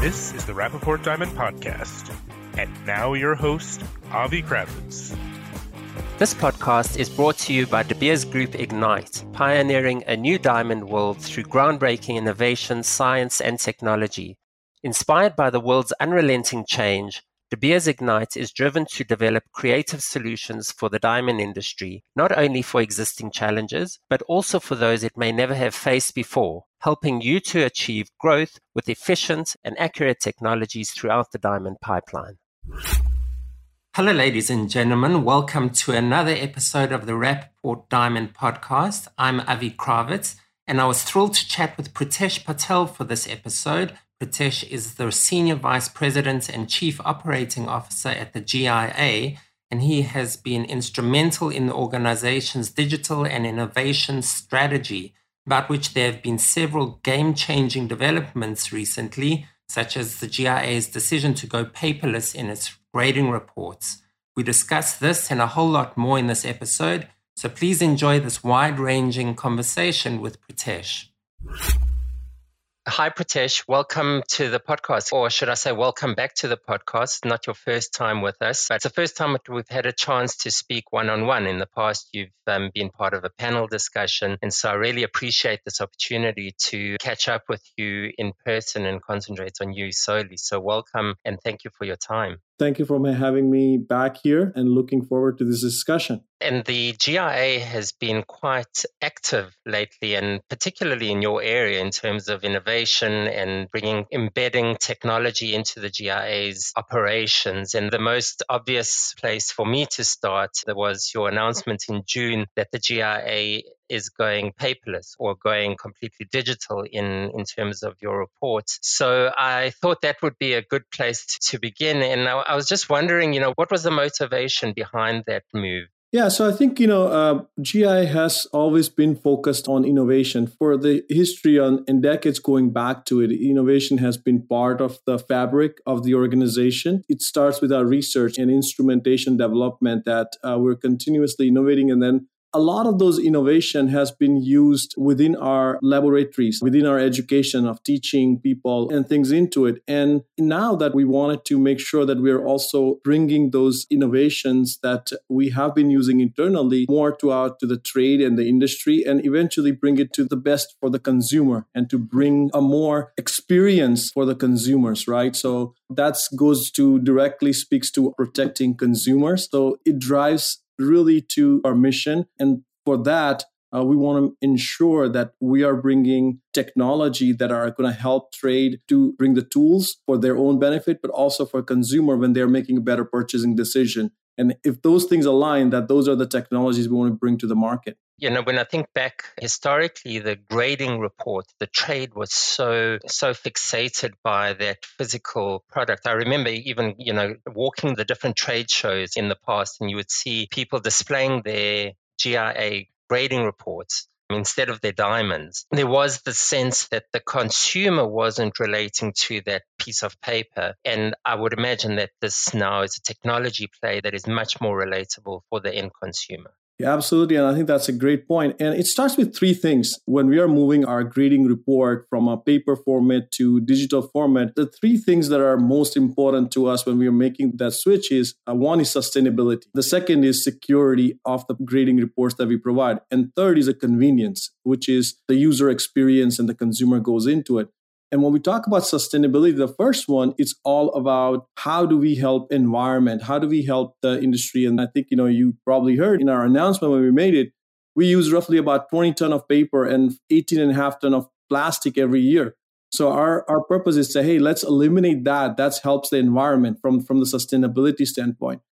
This is the Rappaport Diamond Podcast. And now your host, Avi Kravitz. This podcast is brought to you by De Beers Group Ignite, pioneering a new diamond world through groundbreaking innovation, science, and technology. Inspired by the world's unrelenting change, De Beers Ignite is driven to develop creative solutions for the diamond industry, not only for existing challenges, but also for those it may never have faced before, helping you to achieve growth with efficient and accurate technologies throughout the diamond pipeline. Hello, ladies and gentlemen. Welcome to another episode of the Rappaport Diamond Podcast. I'm Avi Kravitz, and I was thrilled to chat with Pritesh Patel for this episode, Pritesh is the Senior Vice President and Chief Operating Officer at the GIA, and he has been instrumental in the organization's digital and innovation strategy, about which there have been several game changing developments recently, such as the GIA's decision to go paperless in its grading reports. We discuss this and a whole lot more in this episode, so please enjoy this wide ranging conversation with Pritesh. Hi, Pritesh. Welcome to the podcast, or should I say, welcome back to the podcast. Not your first time with us, but it's the first time we've had a chance to speak one on one. In the past, you've um, been part of a panel discussion. And so I really appreciate this opportunity to catch up with you in person and concentrate on you solely. So, welcome and thank you for your time. Thank you for having me back here and looking forward to this discussion. And the GIA has been quite active lately, and particularly in your area in terms of innovation and bringing, embedding technology into the GIA's operations. And the most obvious place for me to start was your announcement in June that the GIA is going paperless or going completely digital in, in terms of your reports. So I thought that would be a good place to, to begin. And I, I was just wondering, you know, what was the motivation behind that move? Yeah, so I think you know uh, GI has always been focused on innovation for the history on and decades going back to it. Innovation has been part of the fabric of the organization. It starts with our research and instrumentation development that uh, we're continuously innovating, and then a lot of those innovation has been used within our laboratories within our education of teaching people and things into it. And now that we wanted to make sure that we're also bringing those innovations that we have been using internally more to out to the trade and the industry and eventually bring it to the best for the consumer and to bring a more experience for the consumers right? So that goes to directly speaks to protecting consumers. So it drives really to our mission. And for that, uh, we want to ensure that we are bringing technology that are going to help trade to bring the tools for their own benefit, but also for consumer when they're making a better purchasing decision. And if those things align, that those are the technologies we want to bring to the market. You know, when I think back historically, the grading report, the trade was so so fixated by that physical product. I remember even, you know, walking the different trade shows in the past and you would see people displaying their GIA grading reports instead of their diamonds. There was the sense that the consumer wasn't relating to that piece of paper. And I would imagine that this now is a technology play that is much more relatable for the end consumer. Yeah, absolutely. And I think that's a great point. And it starts with three things. When we are moving our grading report from a paper format to digital format, the three things that are most important to us when we are making that switch is uh, one is sustainability. The second is security of the grading reports that we provide. And third is a convenience, which is the user experience and the consumer goes into it. And when we talk about sustainability, the first one is all about how do we help environment? How do we help the industry? And I think, you know, you probably heard in our announcement when we made it, we use roughly about 20 ton of paper and 18 and a half ton of plastic every year. So our, our purpose is to hey, let's eliminate that. That helps the environment from, from the sustainability standpoint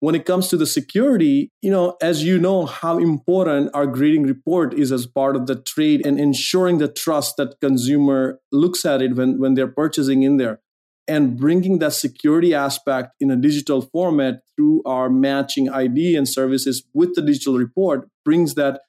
when it comes to the security, you know, as you know, how important our grading report is as part of the trade and ensuring the trust that consumer looks at it when, when they're purchasing in there and bringing that security aspect in a digital format through our matching ID and services with the digital report brings that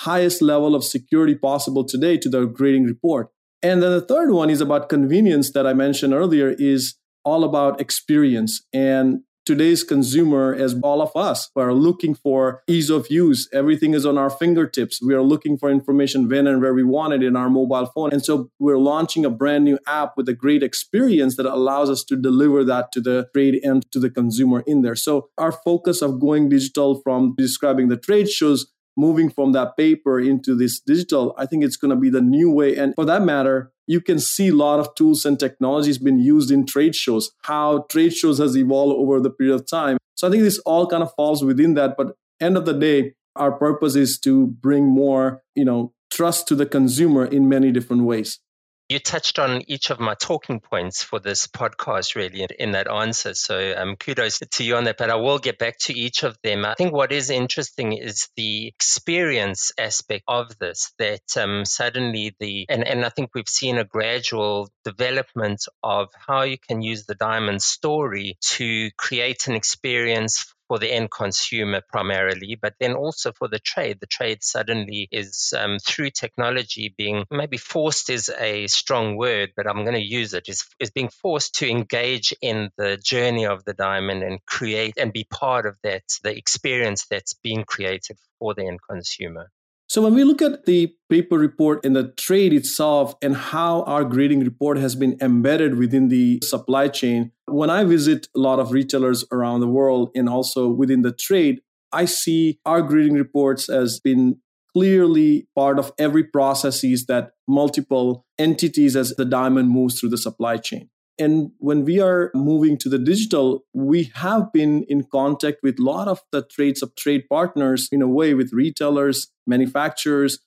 highest level of security possible today to the grading report. And then the third one is about convenience that I mentioned earlier is all about experience. And today's consumer, as all of us, are looking for ease of use. Everything is on our fingertips. We are looking for information when and where we want it in our mobile phone. And so we're launching a brand new app with a great experience that allows us to deliver that to the trade and to the consumer in there. So our focus of going digital from describing the trade shows moving from that paper into this digital, I think it's going to be the new way. And for that matter, you can see a lot of tools and technologies being used in trade shows, how trade shows has evolved over the period of time. So I think this all kind of falls within that. But end of the day, our purpose is to bring more, you know, trust to the consumer in many different ways. You touched on each of my talking points for this podcast, really, in that answer. So, um, kudos to you on that. But I will get back to each of them. I think what is interesting is the experience aspect of this. That um, suddenly the and and I think we've seen a gradual development of how you can use the diamond story to create an experience for the end consumer primarily, but then also for the trade. The trade suddenly is um, through technology being maybe forced is a strong word, but I'm going to use it is is being forced to engage in the journey of the diamond and create and be part of that the experience that's being created for the end consumer. So when we look at the paper report and the trade itself and how our grading report has been embedded within the supply chain, when I visit a lot of retailers around the world and also within the trade, I see our grading reports as being clearly part of every processes that multiple entities as the diamond moves through the supply chain. And when we are moving to the digital, we have been in contact with a lot of the trades of trade partners in a way with retailers, manufacturers,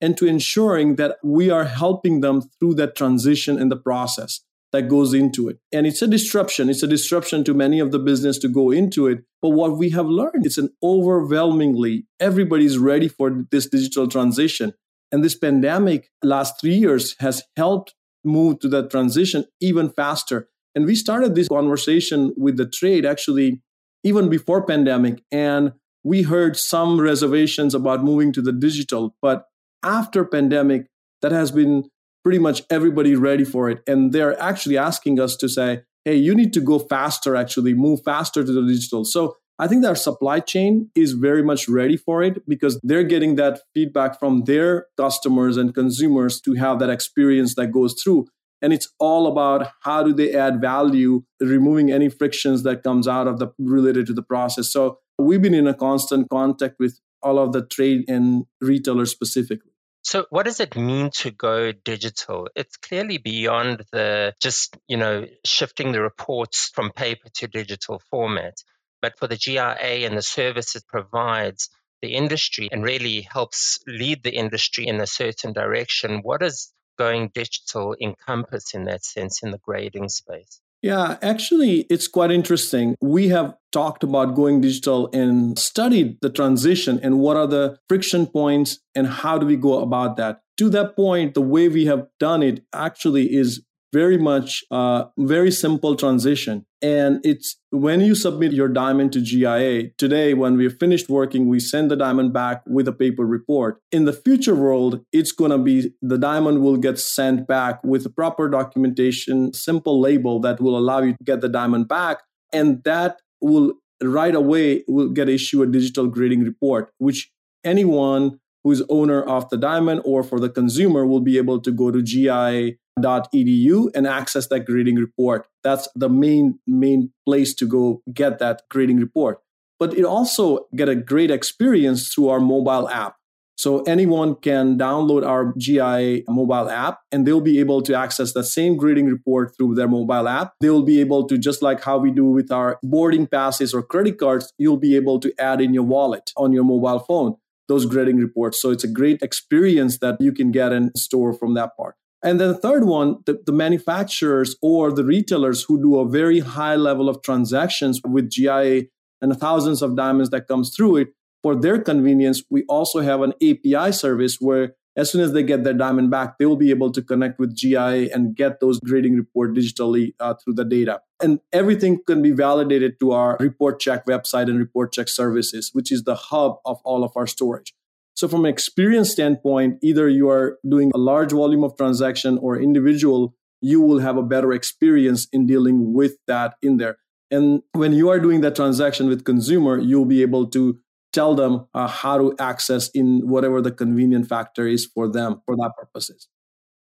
and to ensuring that we are helping them through that transition in the process that goes into it. And it's a disruption. It's a disruption to many of the business to go into it. But what we have learned, it's an overwhelmingly, everybody's ready for this digital transition. And this pandemic last three years has helped move to that transition even faster. And we started this conversation with the trade actually even before pandemic and we heard some reservations about moving to the digital. But after pandemic that has been pretty much everybody ready for it. And they're actually asking us to say hey you need to go faster actually. Move faster to the digital. So I think that our supply chain is very much ready for it because they're getting that feedback from their customers and consumers to have that experience that goes through. And it's all about how do they add value, removing any frictions that comes out of the related to the process. So we've been in a constant contact with all of the trade and retailers specifically. So what does it mean to go digital? It's clearly beyond the just, you know, shifting the reports from paper to digital format but for the GIA and the service it provides the industry and really helps lead the industry in a certain direction, what does going digital encompass in that sense in the grading space? Yeah, actually, it's quite interesting. We have talked about going digital and studied the transition and what are the friction points and how do we go about that. To that point, the way we have done it actually is very much uh, very simple transition. And it's when you submit your diamond to GIA today when we're finished working we send the diamond back with a paper report. In the future world it's going to be the diamond will get sent back with a proper documentation simple label that will allow you to get the diamond back and that will right away will get issued a digital grading report which anyone who's owner of the diamond or for the consumer will be able to go to GIA edu and access that grading report. That's the main main place to go get that grading report. But it also get a great experience through our mobile app. So anyone can download our GIA mobile app and they'll be able to access the same grading report through their mobile app. They'll be able to, just like how we do with our boarding passes or credit cards, you'll be able to add in your wallet on your mobile phone those grading reports. So it's a great experience that you can get and store from that part. And then the third one, the, the, manufacturers or the retailers who do a very high level of transactions with GIA and thousands of diamonds that comes through it, for their convenience, we also have an API service where as soon as they get their diamond back, they will be able to connect with GIA and get those grading report digitally uh, through the data. And everything can be validated to our report check website and report check services, which is the hub of all of our storage. So from an experience standpoint, either you are doing a large volume of transaction or individual, you will have a better experience in dealing with that in there. And when you are doing that transaction with consumer, you'll be able to tell them uh, how to access in whatever the convenient factor is for them for that purposes.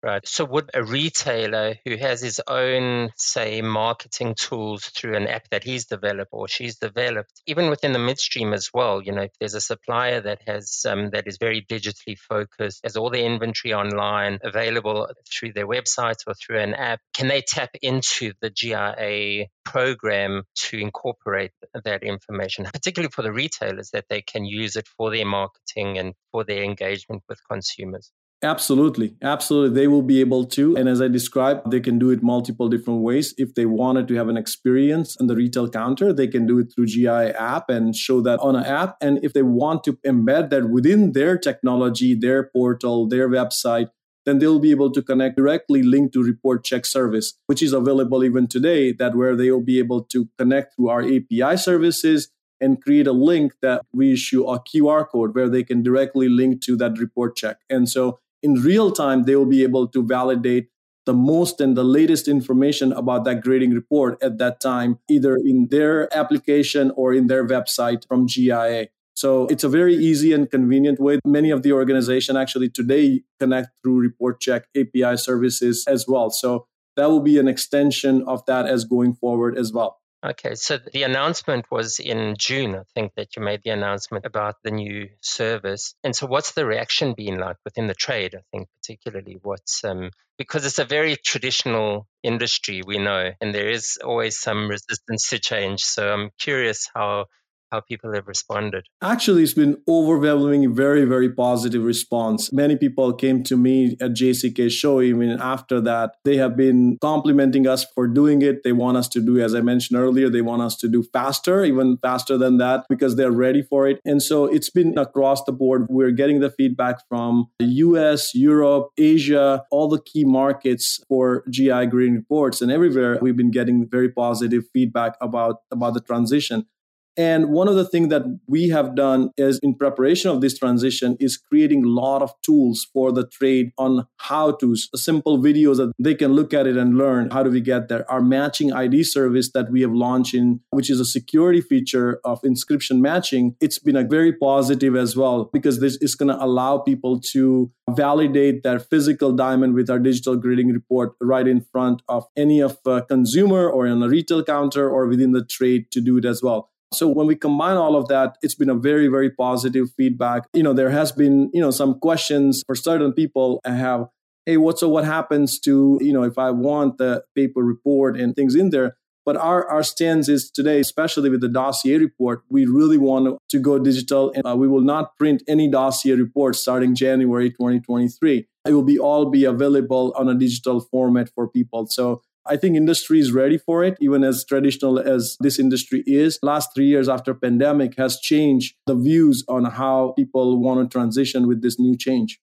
Right. So, would a retailer who has his own, say, marketing tools through an app that he's developed or she's developed, even within the midstream as well, you know, if there's a supplier that has um, that is very digitally focused, has all their inventory online available through their website or through an app, can they tap into the GIA program to incorporate that information, particularly for the retailers that they can use it for their marketing and for their engagement with consumers? Absolutely. Absolutely. They will be able to. And as I described, they can do it multiple different ways. If they wanted to have an experience on the retail counter, they can do it through GI app and show that on an app. And if they want to embed that within their technology, their portal, their website, then they'll be able to connect directly link to report check service, which is available even today, that where they will be able to connect through our API services and create a link that we issue a QR code where they can directly link to that report check. And so in real time, they will be able to validate the most and the latest information about that grading report at that time, either in their application or in their website from GIA. So it's a very easy and convenient way. Many of the organization actually today connect through report check API services as well. So that will be an extension of that as going forward as well. Okay, so the announcement was in June, I think, that you made the announcement about the new service. And so, what's the reaction been like within the trade? I think, particularly, what's um, because it's a very traditional industry, we know, and there is always some resistance to change. So, I'm curious how how people have responded? Actually, it's been overwhelming, very, very positive response. Many people came to me at JCK show even after that. They have been complimenting us for doing it. They want us to do, as I mentioned earlier, they want us to do faster, even faster than that, because they're ready for it. And so it's been across the board. We're getting the feedback from the US, Europe, Asia, all the key markets for GI green reports. And everywhere we've been getting very positive feedback about, about the transition. And one of the things that we have done is in preparation of this transition is creating a lot of tools for the trade on how to simple videos that they can look at it and learn how do we get there. Our matching ID service that we have launched in, which is a security feature of inscription matching, it's been a very positive as well because this is going to allow people to validate their physical diamond with our digital grading report right in front of any of a consumer or on a retail counter or within the trade to do it as well. So when we combine all of that, it's been a very, very positive feedback. You know, there has been, you know, some questions for certain people I have, hey, what so what happens to, you know, if I want the paper report and things in there? But our, our stance is today, especially with the dossier report, we really want to go digital and uh, we will not print any dossier report starting January 2023. It will be all be available on a digital format for people. So I think industry is ready for it, even as traditional as this industry is. Last three years after pandemic has changed the views on how people want to transition with this new change.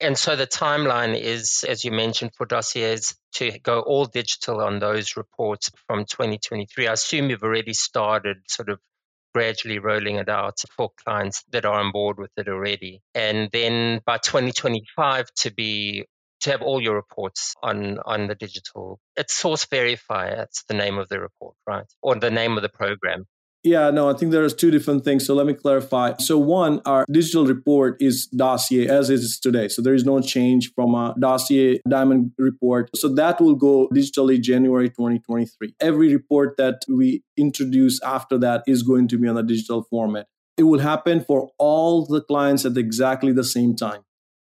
And so the timeline is, as you mentioned, for dossiers to go all digital on those reports from 2023. I assume you've already started sort of gradually rolling it out for clients that are on board with it already. And then by 2025 to be to have all your reports on on the digital. It's Source Verify. That's the name of the report, right? Or the name of the program. Yeah, no, I think there's two different things. So let me clarify. So one, our digital report is dossier as is today. So there is no change from a dossier diamond report. So that will go digitally January 2023. Every report that we introduce after that is going to be on a digital format. It will happen for all the clients at exactly the same time.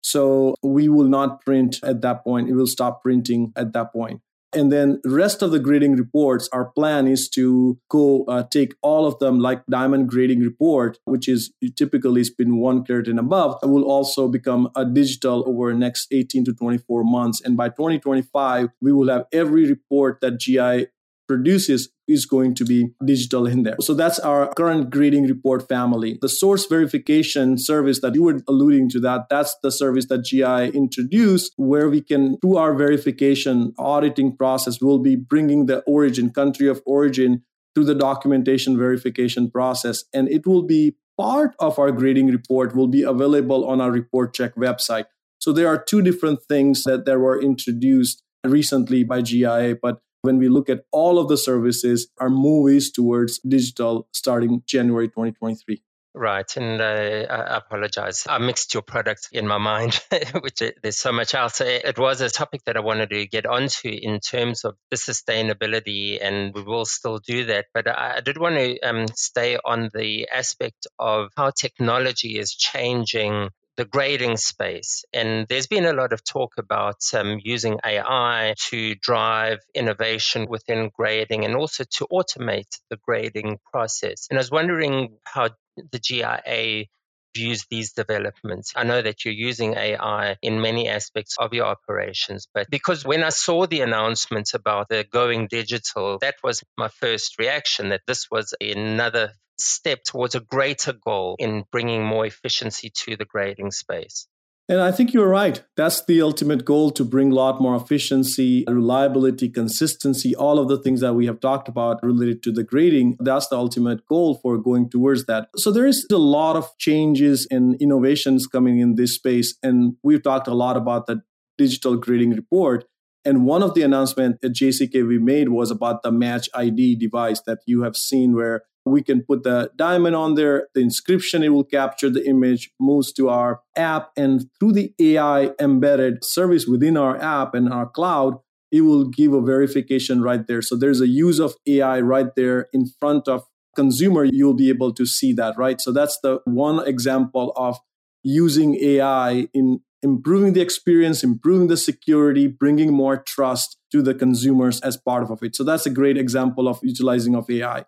So we will not print at that point. It will stop printing at that point. And then rest of the grading reports, our plan is to go uh, take all of them like diamond grading report, which is typically spin one carat and above, will also become a digital over next 18 to 24 months. And by 2025, we will have every report that GI produces is going to be digital in there. So that's our current grading report family. The source verification service that you were alluding to that, that's the service that GI introduced where we can, through our verification auditing process, we'll be bringing the origin, country of origin through the documentation verification process. And it will be part of our grading report will be available on our report check website. So there are two different things that, that were introduced recently by GIA, but when we look at all of the services, our movies towards digital starting January 2023. Right, and uh, I apologize. I mixed your product in my mind, which uh, there's so much else. It was a topic that I wanted to get onto in terms of the sustainability, and we will still do that. But I, did want to um, stay on the aspect of how technology is changing the grading space. And there's been a lot of talk about um, using AI to drive innovation within grading and also to automate the grading process. And I was wondering how the GIA views these developments. I know that you're using AI in many aspects of your operations, but because when I saw the announcement about the going digital, that was my first reaction that this was another step towards a greater goal in bringing more efficiency to the grading space. And I think you're right. That's the ultimate goal to bring a lot more efficiency, reliability, consistency, all of the things that we have talked about related to the grading. That's the ultimate goal for going towards that. So there is a lot of changes and innovations coming in this space. And we've talked a lot about the digital grading report. And one of the announcements at JCK we made was about the Match ID device that you have seen where we can put the diamond on there, the inscription, it will capture the image, moves to our app, and through the AI embedded service within our app and our cloud, it will give a verification right there. So there's a use of AI right there in front of consumer. You'll be able to see that, right? So that's the one example of using AI in improving the experience, improving the security, bringing more trust to the consumers as part of it. So that's a great example of utilizing of AI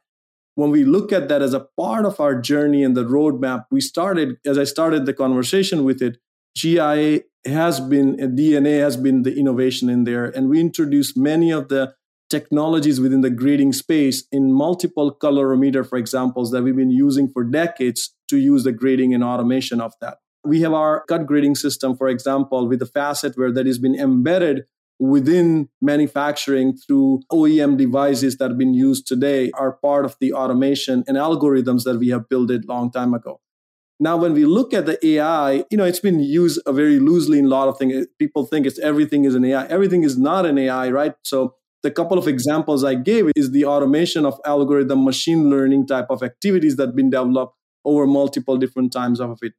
when we look at that as a part of our journey and the roadmap, we started, as I started the conversation with it, GIA has been, uh, DNA has been the innovation in there. And we introduced many of the technologies within the grading space in multiple colorimeter, for examples, that we've been using for decades to use the grading and automation of that. We have our cut grading system, for example, with the FacetWare that has been embedded within manufacturing through OEM devices that have been used today are part of the automation and algorithms that we have built a long time ago. Now, when we look at the AI, you know, it's been used very loosely in a lot of things. People think it's everything is an AI. Everything is not an AI, right? So the couple of examples I gave is the automation of algorithm machine learning type of activities that have been developed over multiple different times of it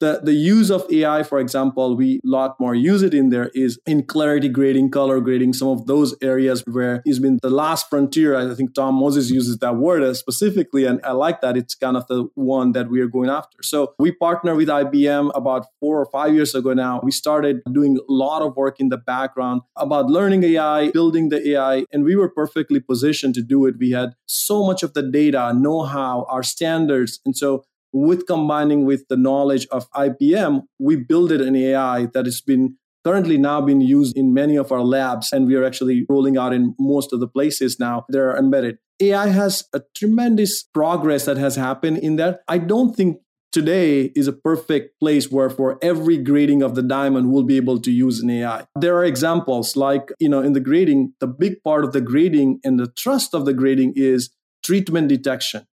the, the use of AI, for example, we a lot more use it in there is in clarity grading, color grading, some of those areas where it's been the last frontier. I think Tom Moses uses that word uh, specifically, and I like that. It's kind of the one that we are going after. So we partner with IBM about four or five years ago now. We started doing a lot of work in the background about learning AI, building the AI, and we were perfectly positioned to do it. We had so much of the data, know how, our standards. And so with combining with the knowledge of IBM, we built an AI that has been currently now being used in many of our labs, and we are actually rolling out in most of the places now that are embedded. AI has a tremendous progress that has happened in that. I don't think today is a perfect place where for every grading of the diamond we'll be able to use an AI. There are examples like, you know, in the grading, the big part of the grading and the trust of the grading is treatment detection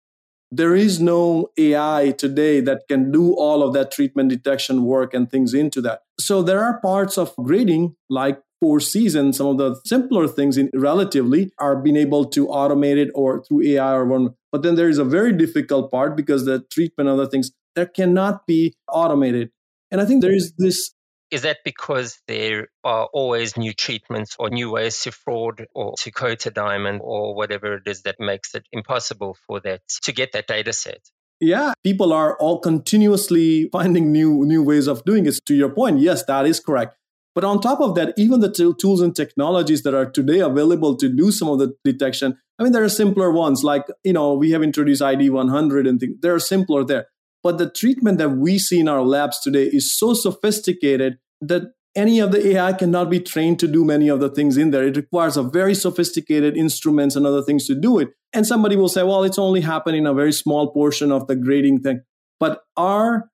there is no AI today that can do all of that treatment detection work and things into that. So there are parts of grading like four Cs, some of the simpler things in relatively are being able to automate it or through AI or one. But then there is a very difficult part because the treatment other things that cannot be automated. And I think there is this is that because there are always new treatments or new ways to fraud or to coat a diamond or whatever it is that makes it impossible for that to get that data set? Yeah, people are all continuously finding new new ways of doing it. To your point, yes, that is correct. But on top of that, even the t- tools and technologies that are today available to do some of the detection, I mean, there are simpler ones like, you know, we have introduced ID 100 and things. They're simpler there. But the treatment that we see in our labs today is so sophisticated that any of the AI cannot be trained to do many of the things in there. It requires a very sophisticated instruments and other things to do it. And somebody will say, well, it's only happening in a very small portion of the grading thing. But our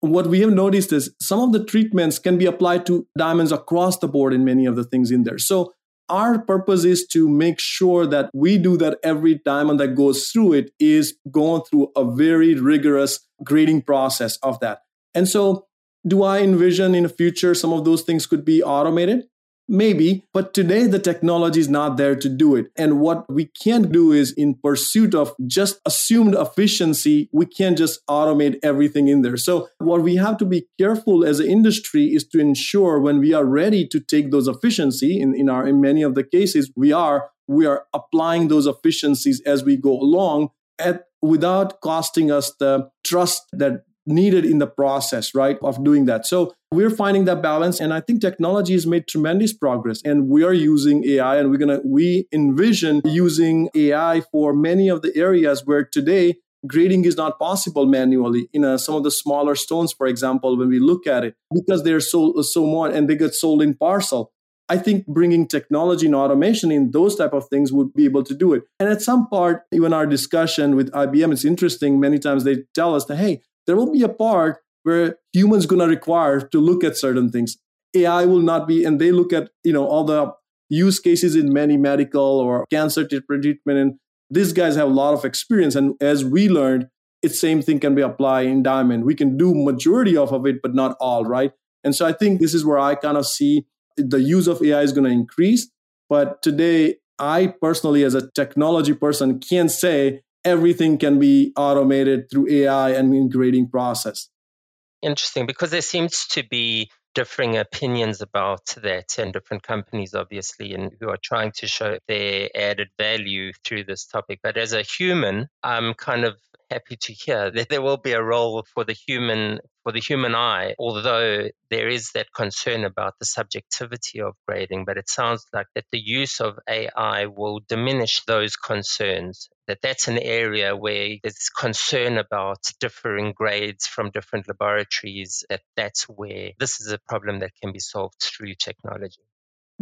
what we have noticed is some of the treatments can be applied to diamonds across the board in many of the things in there. So our purpose is to make sure that we do that every diamond that goes through it is going through a very rigorous grading process of that. And so, do I envision in the future some of those things could be automated? Maybe, but today the technology is not there to do it. And what we can't do is in pursuit of just assumed efficiency, we can't just automate everything in there. So what we have to be careful as an industry is to ensure when we are ready to take those efficiency in, in our in many of the cases we are we are applying those efficiencies as we go along at without costing us the trust that needed in the process, right, of doing that. So we're finding that balance. And I think technology has made tremendous progress. And we are using AI and we're to, we envision using AI for many of the areas where today grading is not possible manually in a, some of the smaller stones for example when we look at it because they're so so more and they get sold in parcel i think bringing technology and automation in those type of things would be able to do it. And at some part even our discussion with ibm it's interesting many times they tell us that hey there will be a part where humans going to require to look at certain things. Ai will not be and they look at you know all the use cases in many medical or cancer treatment and these guys have a lot of experience and as we learned it's same thing can be applied in diamond. We can do majority of, of it but not all right? And so i think this is where i kind of see the use of ai is going to increase but today i personally as a technology person can't say everything can be automated through AI and in grading process. Interesting, because there seems to be differing opinions about that and different companies obviously and who are trying to show their added value through this topic but as a human i'm kind of happy to hear that there will be a role for the human for the human eye, although there is that concern about the subjectivity of grading, but it sounds like that the use of AI will diminish those concerns. That that's an area where there's concern about differing grades from different laboratories. That that's where this is a problem that can be solved through technology.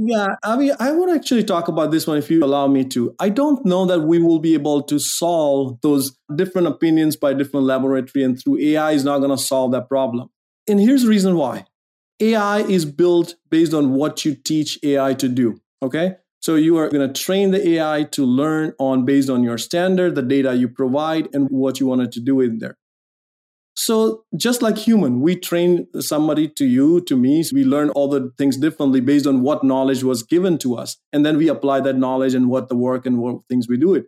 Yeah, I mean, I would actually talk about this one if you allow me to. I don't know that we will be able to solve those different opinions by different laboratory, and through AI is not going to solve that problem. And here's the reason why AI is built based on what you teach AI to do. Okay. So you are going to train the AI to learn on based on your standard, the data you provide, and what you wanted to do in there. So just like human, we train somebody to you, to me, we learn all the things differently based on what knowledge was given to us. And then we apply that knowledge and what the work and what things we do it.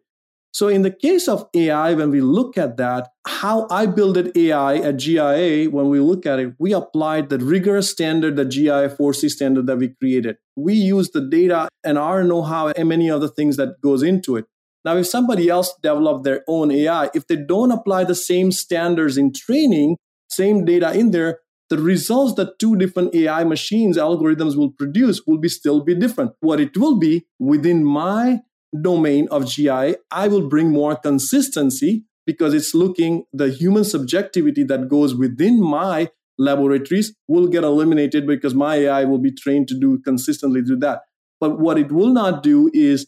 So in the case of AI, when we look at that, how I built AI at GIA, when we look at it, we applied the rigorous standard, the GIA 4C standard that we created. We use the data and our know-how and many other things that goes into it. Now, if somebody else develop their own AI, if they don't apply the same standards in training, same data in there, the results that two different AI machines algorithms will produce will be still be different. What it will be within my domain of GI, I will bring more consistency because it's looking the human subjectivity that goes within my laboratories will get eliminated because my AI will be trained to do consistently do that. But what it will not do is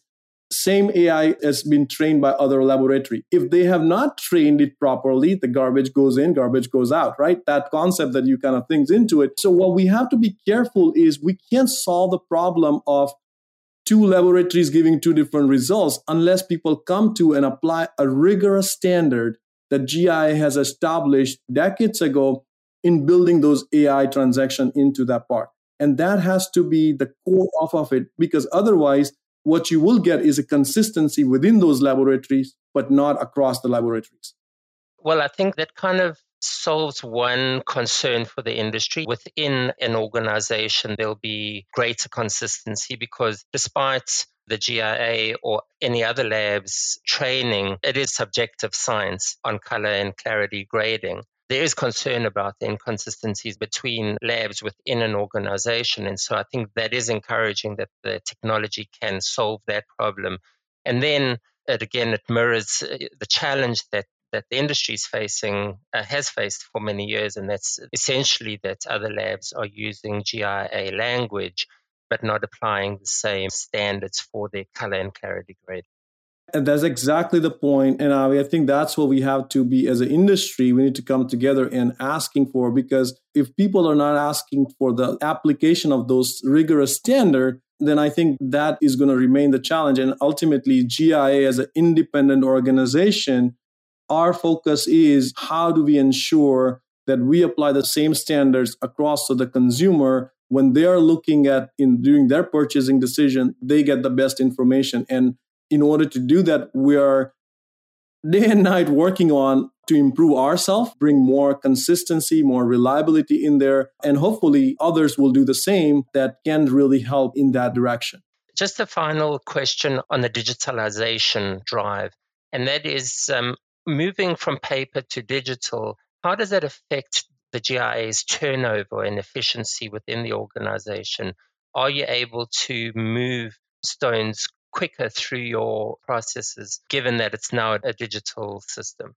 same AI has been trained by other laboratory. If they have not trained it properly, the garbage goes in, garbage goes out, right? That concept that you kind of things into it. So what we have to be careful is we can't solve the problem of two laboratories giving two different results unless people come to and apply a rigorous standard that GI has established decades ago in building those AI transaction into that part. And that has to be the core of, of it because otherwise what you will get is a consistency within those laboratories, but not across the laboratories. Well, I think that kind of solves one concern for the industry. Within an organization, there'll be greater consistency because despite the GIA or any other lab's training, it is subjective science on color and clarity grading there is concern about the inconsistencies between labs within an organization. And so I think that is encouraging that the technology can solve that problem. And then it, again, it mirrors uh, the challenge that that the industry is facing uh, has faced for many years, and that's essentially that other labs are using GIA language but not applying the same standards for their color and clarity grade. And that's exactly the point. And I, I think that's what we have to be as an industry. We need to come together and asking for because if people are not asking for the application of those rigorous standard, then I think that is going to remain the challenge. And ultimately, GIA as an independent organization, our focus is how do we ensure that we apply the same standards across to the consumer when they are looking at in doing their purchasing decision, they get the best information. And in order to do that, we are day and night working on to improve ourselves, bring more consistency, more reliability in there, and hopefully others will do the same that can really help in that direction. Just a final question on the digitalization drive, and that is um, moving from paper to digital. How does that affect the GIA's turnover and efficiency within the organization? Are you able to move stones quicker through your processes, given that it's now a digital system?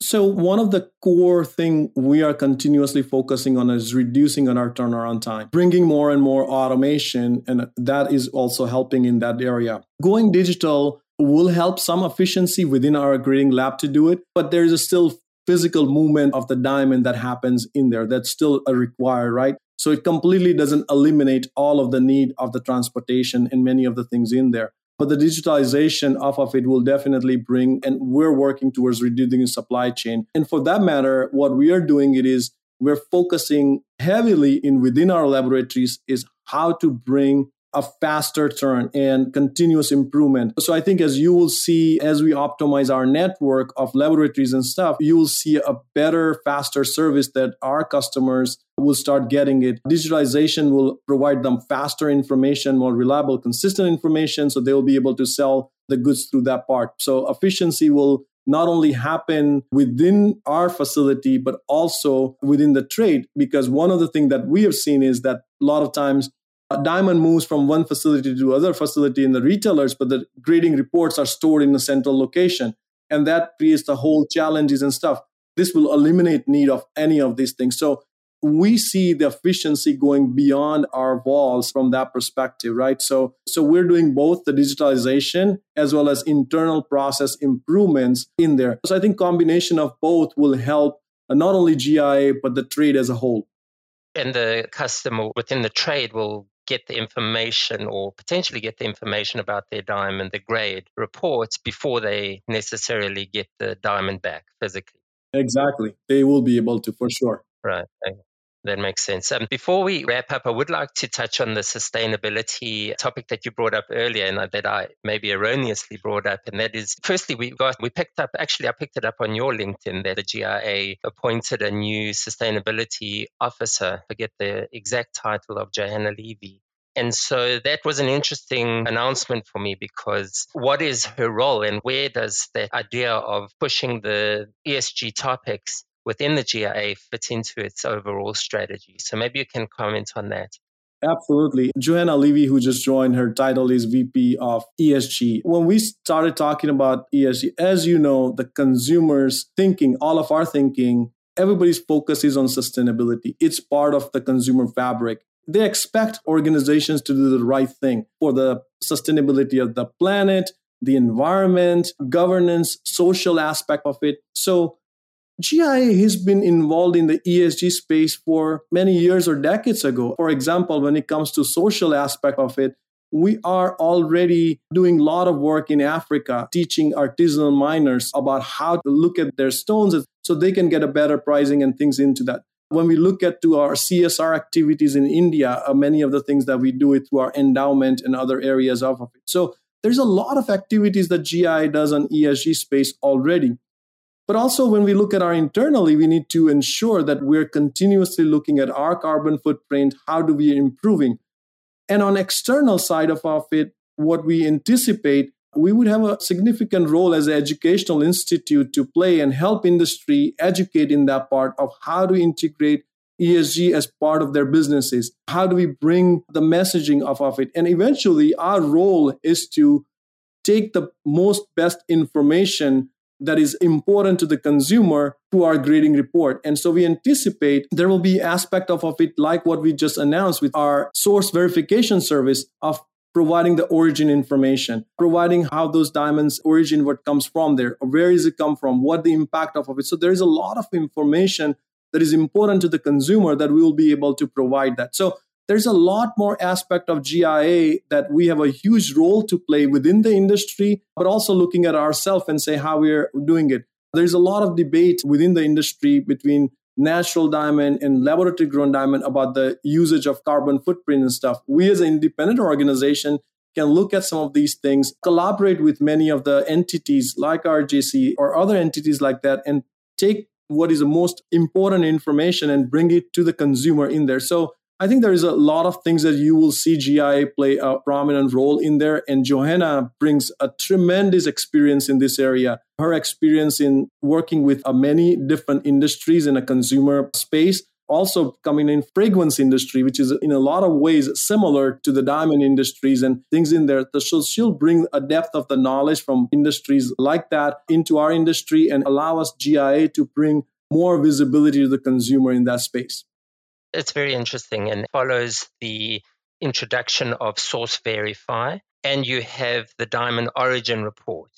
So one of the core thing we are continuously focusing on is reducing on our turnaround time, bringing more and more automation, and that is also helping in that area. Going digital will help some efficiency within our grading lab to do it, but there's a still physical movement of the diamond that happens in there. That's still a required, right? So it completely doesn't eliminate all of the need of the transportation and many of the things in there. But the digitalization off of it will definitely bring, and we're working towards reducing the supply chain. And for that matter, what we are doing it is we're focusing heavily in within our laboratories is how to bring a faster turn and continuous improvement. So I think as you will see, as we optimize our network of laboratories and stuff, you will see a better, faster service that our customers will start getting it. Digitalization will provide them faster information, more reliable, consistent information. So they will be able to sell the goods through that part. So efficiency will not only happen within our facility, but also within the trade. Because one of the things that we have seen is that a lot of times diamond moves from one facility to other facility in the retailers, but the grading reports are stored in a central location. And that creates the whole challenges and stuff. This will eliminate need of any of these things. So we see the efficiency going beyond our walls from that perspective right so so we're doing both the digitalization as well as internal process improvements in there so i think combination of both will help uh, not only gia but the trade as a whole and the customer within the trade will get the information or potentially get the information about their diamond, the grade reports before they necessarily get the diamond back physically. Exactly. They will be able to for sure. Right. That makes sense. Um, before we wrap up, I would like to touch on the sustainability topic that you brought up earlier and that I maybe erroneously brought up. And that is, firstly, we got, we picked up, actually, I picked it up on your LinkedIn that the GIA appointed a new sustainability officer. I forget the exact title of Johanna Levy. And so that was an interesting announcement for me because what is her role and where does that idea of pushing the ESG topics within the GIA fit into its overall strategy. So maybe you can comment on that. Absolutely. Johanna Levy, who just joined, her title is VP of ESG. When we started talking about ESG, as you know, the consumers thinking, all of our thinking, everybody's focus is on sustainability. It's part of the consumer fabric. They expect organizations to do the right thing for the sustainability of the planet, the environment, governance, social aspect of it. So GIA has been involved in the ESG space for many years or decades ago. For example, when it comes to social aspect of it, we are already doing a lot of work in Africa, teaching artisanal miners about how to look at their stones so they can get a better pricing and things into that. When we look at to our CSR activities in India, uh, many of the things that we do it through our endowment and other areas of it. So there's a lot of activities that GI does on ESG space already. But also, when we look at our internally, we need to ensure that we're continuously looking at our carbon footprint. How do we improving? And on external side of our fit, what we anticipate, we would have a significant role as an educational institute to play and help industry educate in that part of how to integrate ESG as part of their businesses. How do we bring the messaging of, of it? And eventually, our role is to take the most best information that is important to the consumer to our grading report. And so we anticipate there will be aspect of, of it like what we just announced with our source verification service of providing the origin information, providing how those diamonds origin, what comes from there, where is it come from, what the impact of, of it. So there is a lot of information that is important to the consumer that we will be able to provide that. So there's a lot more aspect of GIA that we have a huge role to play within the industry, but also looking at ourselves and say how we're doing it. There's a lot of debate within the industry between natural diamond and laboratory grown diamond about the usage of carbon footprint and stuff. We as an independent organization can look at some of these things, collaborate with many of the entities like RJC or other entities like that, and take what is the most important information and bring it to the consumer in there. So I think there is a lot of things that you will see GIA play a prominent role in there. And Johanna brings a tremendous experience in this area. Her experience in working with uh, many different industries in a consumer space also coming in fragrance industry which is in a lot of ways similar to the diamond industries and things in there so she'll bring a depth of the knowledge from industries like that into our industry and allow us gia to bring more visibility to the consumer in that space it's very interesting and follows the introduction of source verify and you have the diamond origin report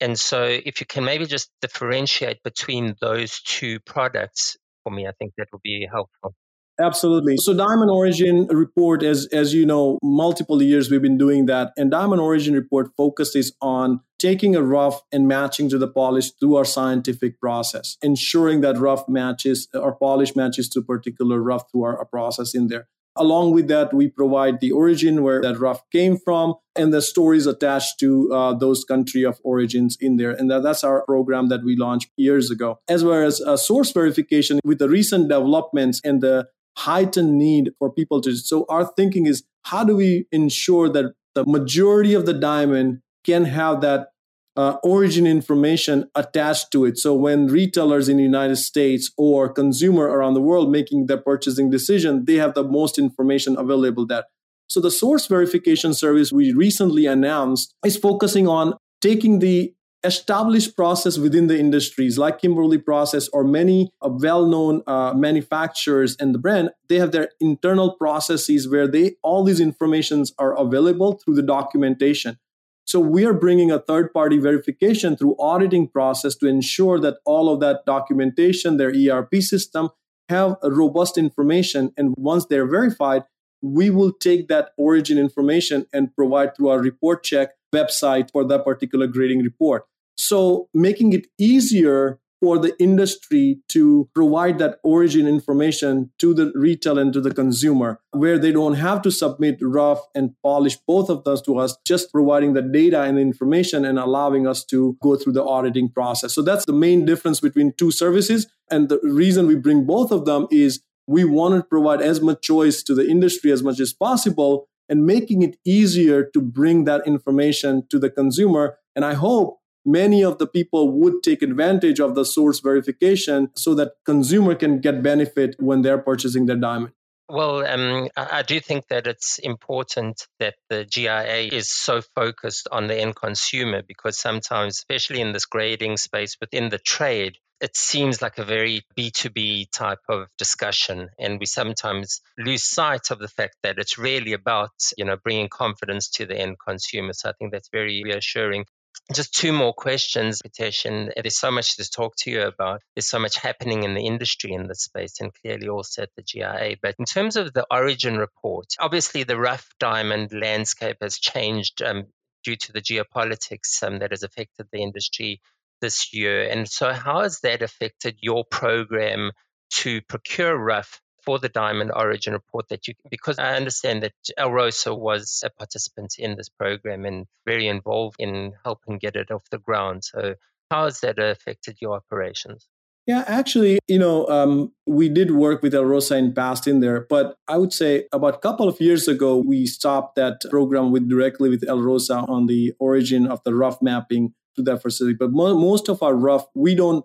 and so if you can maybe just differentiate between those two products for me. I think that would be helpful. Absolutely. So Diamond Origin report, as as you know, multiple years we've been doing that. And Diamond Origin report focuses on taking a rough and matching to the polish through our scientific process, ensuring that rough matches or polish matches to particular rough through our, our process in there. Along with that, we provide the origin where that rough came from and the stories attached to uh, those country of origins in there. And that, that's our program that we launched years ago. As well as uh, source verification with the recent developments and the heightened need for people to. So our thinking is how do we ensure that the majority of the diamond can have that uh, origin information attached to it. So when retailers in the United States or consumer around the world making their purchasing decision, they have the most information available there. So the source verification service we recently announced is focusing on taking the established process within the industries like Kimberley process or many uh, well-known uh, manufacturers and the brand they have their internal processes where they all these informations are available through the documentation so we are bringing a third party verification through auditing process to ensure that all of that documentation, their ERP system have a robust information. And once they're verified, we will take that origin information and provide through our report check website for that particular grading report. So making it easier for the industry to provide that origin information to the retail and to the consumer, where they don't have to submit rough and polish both of those to us, just providing the data and the information and allowing us to go through the auditing process. So that's the main difference between two services. And the reason we bring both of them is we want to provide as much choice to the industry as much as possible and making it easier to bring that information to the consumer. And I hope many of the people would take advantage of the source verification so that consumer can get benefit when they're purchasing their diamond well, um, I do think that it's important that the GIA is so focused on the end consumer because sometimes, especially in this grading space within the trade, it seems like a very B2B type of discussion. And we sometimes lose sight of the fact that it's really about, you know, bringing confidence to the end consumer. So I think that's very reassuring. Just two more questions, Pritesh, and there's so much to talk to you about. There's so much happening in the industry in this space and clearly also at the GIA. But in terms of the origin report, obviously the rough diamond landscape has changed um, due to the geopolitics um, that has affected the industry this year. And so, how has that affected your program to procure rough for the Diamond Origin report that you, because I understand that Alrosa was a participant in this program and very involved in helping get it off the ground. So, how has that affected your operations? Yeah, actually, you know, um, we did work with Alrosa in past in there, but I would say about a couple of years ago, we stopped that program with directly with Alrosa on the origin of the rough mapping to that facility. But mo- most of our rough, we don't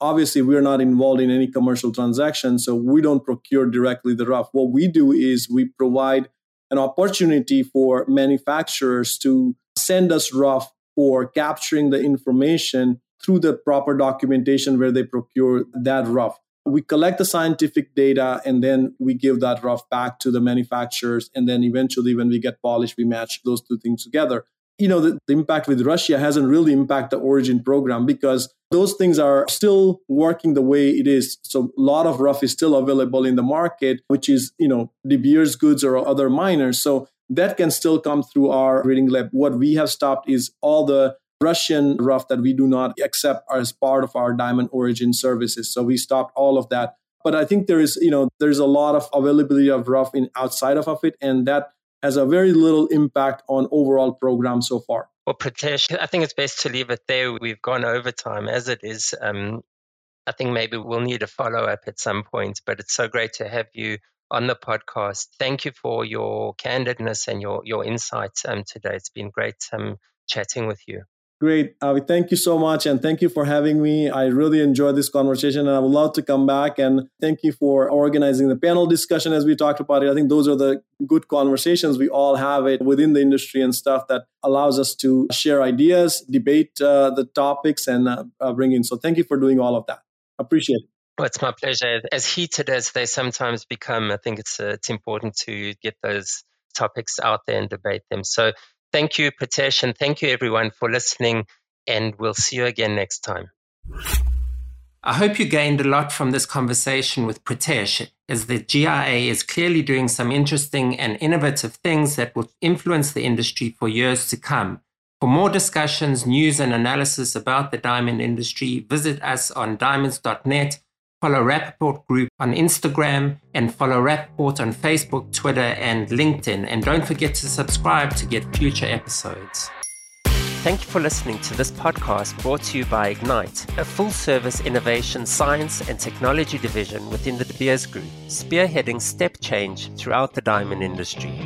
obviously we're not involved in any commercial transaction so we don't procure directly the rough. What we do is we provide an opportunity for manufacturers to send us rough for capturing the information through the proper documentation where they procure that rough. We collect the scientific data and then we give that rough back to the manufacturers and then eventually when we get polished we match those two things together you know, the, the, impact with Russia hasn't really impacted the origin program because those things are still working the way it is. So a lot of rough is still available in the market, which is, you know, De Beers goods or other miners. So that can still come through our grading lab. What we have stopped is all the Russian rough that we do not accept as part of our diamond origin services. So we stopped all of that But I think there is, you know, there's a lot of availability of rough in outside of it, and that has a very little impact on overall program so far. Well, Pritesh, I think it's best to leave it there. We've gone over time as it is. Um, I think maybe we'll need a follow up at some point, but it's so great to have you on the podcast. Thank you for your candidness and your, your insights um, today. It's been great um, chatting with you. Great. Avi, thank you so much. And thank you for having me. I really enjoyed this conversation and I would love to come back. And thank you for organizing the panel discussion as we talked about it. I think those are the good conversations we all have it within the industry and stuff that allows us to share ideas, debate uh, the topics, and uh, uh, bring in. So thank you for doing all of that. Appreciate it. Well, it's my pleasure. As heated as they sometimes become, I think it's uh, it's important to get those topics out there and debate them. So Thank you, Pritesh, and thank you everyone for listening, and we'll see you again next time. I hope you gained a lot from this conversation with Pritesh, as the GIA is clearly doing some interesting and innovative things that will influence the industry for years to come. For more discussions, news, and analysis about the diamond industry, visit us on diamonds.net Follow Rappaport Group on Instagram and follow Rappaport on Facebook, Twitter, and LinkedIn. And don't forget to subscribe to get future episodes. Thank you for listening to this podcast brought to you by Ignite, a full service innovation, science, and technology division within the De Beers Group, spearheading step change throughout the diamond industry.